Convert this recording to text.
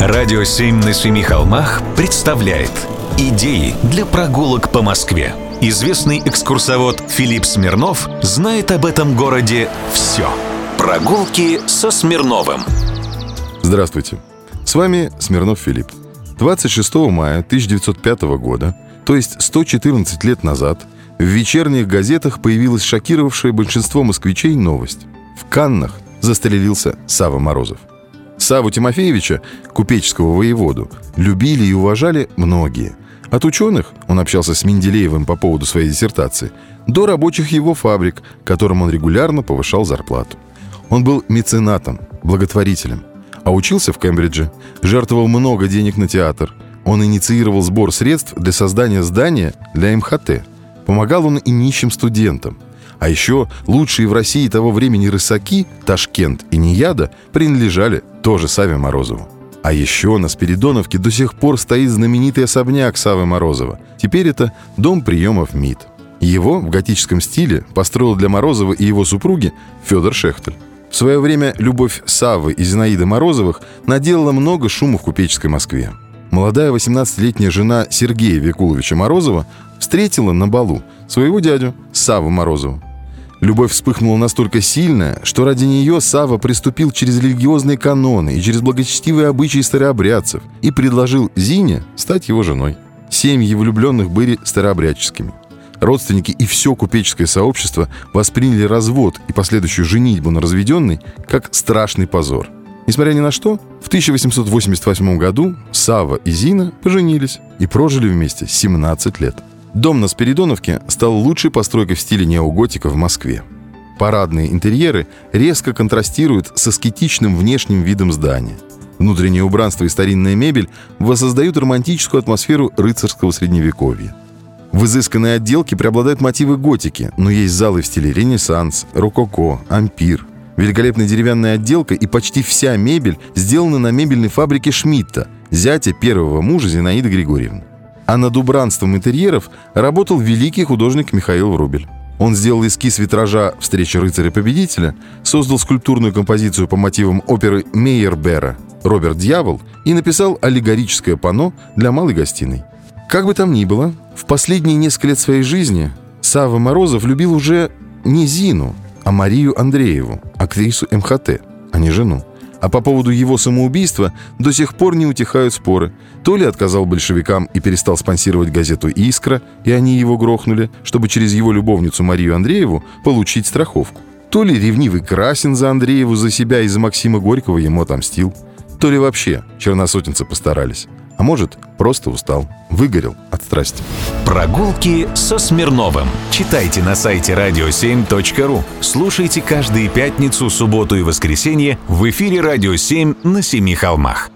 Радио «Семь на семи холмах» представляет Идеи для прогулок по Москве. Известный экскурсовод Филипп Смирнов знает об этом городе все. Прогулки со Смирновым. Здравствуйте. С вами Смирнов Филипп. 26 мая 1905 года, то есть 114 лет назад, в вечерних газетах появилась шокировавшая большинство москвичей новость. В Каннах застрелился Сава Морозов. Саву Тимофеевича, купеческого воеводу, любили и уважали многие. От ученых, он общался с Менделеевым по поводу своей диссертации, до рабочих его фабрик, которым он регулярно повышал зарплату. Он был меценатом, благотворителем, а учился в Кембридже, жертвовал много денег на театр. Он инициировал сбор средств для создания здания для МХТ. Помогал он и нищим студентам – а еще лучшие в России того времени рысаки, Ташкент и Нияда, принадлежали тоже Саве Морозову. А еще на Спиридоновке до сих пор стоит знаменитый особняк Савы Морозова. Теперь это дом приемов МИД. Его в готическом стиле построил для Морозова и его супруги Федор Шехтель. В свое время любовь Савы и Зинаиды Морозовых наделала много шума в купеческой Москве. Молодая 18-летняя жена Сергея Викуловича Морозова встретила на балу своего дядю Саву Морозова. Любовь вспыхнула настолько сильно, что ради нее Сава приступил через религиозные каноны и через благочестивые обычаи старообрядцев и предложил Зине стать его женой. Семьи влюбленных были старообрядческими. Родственники и все купеческое сообщество восприняли развод и последующую женитьбу на разведенной как страшный позор. Несмотря ни на что, в 1888 году Сава и Зина поженились и прожили вместе 17 лет. Дом на Спиридоновке стал лучшей постройкой в стиле неоготика в Москве. Парадные интерьеры резко контрастируют с аскетичным внешним видом здания. Внутреннее убранство и старинная мебель воссоздают романтическую атмосферу рыцарского средневековья. В изысканной отделке преобладают мотивы готики, но есть залы в стиле ренессанс, рококо, ампир. Великолепная деревянная отделка и почти вся мебель сделаны на мебельной фабрике Шмидта, зятя первого мужа Зинаиды Григорьевны. А над убранством интерьеров работал великий художник Михаил Врубель. Он сделал эскиз витража «Встреча рыцаря-победителя», создал скульптурную композицию по мотивам оперы Мейербера «Роберт Дьявол» и написал аллегорическое панно для малой гостиной. Как бы там ни было, в последние несколько лет своей жизни Сава Морозов любил уже не Зину, а Марию Андрееву, актрису МХТ, а не жену. А по поводу его самоубийства до сих пор не утихают споры. То ли отказал большевикам и перестал спонсировать газету «Искра», и они его грохнули, чтобы через его любовницу Марию Андрееву получить страховку. То ли ревнивый Красин за Андрееву, за себя и за Максима Горького ему отомстил. То ли вообще черносотенцы постарались. А может, просто устал, выгорел от страсти. Прогулки со Смирновым. Читайте на сайте radio7.ru. Слушайте каждые пятницу, субботу и воскресенье в эфире «Радио 7» на Семи холмах.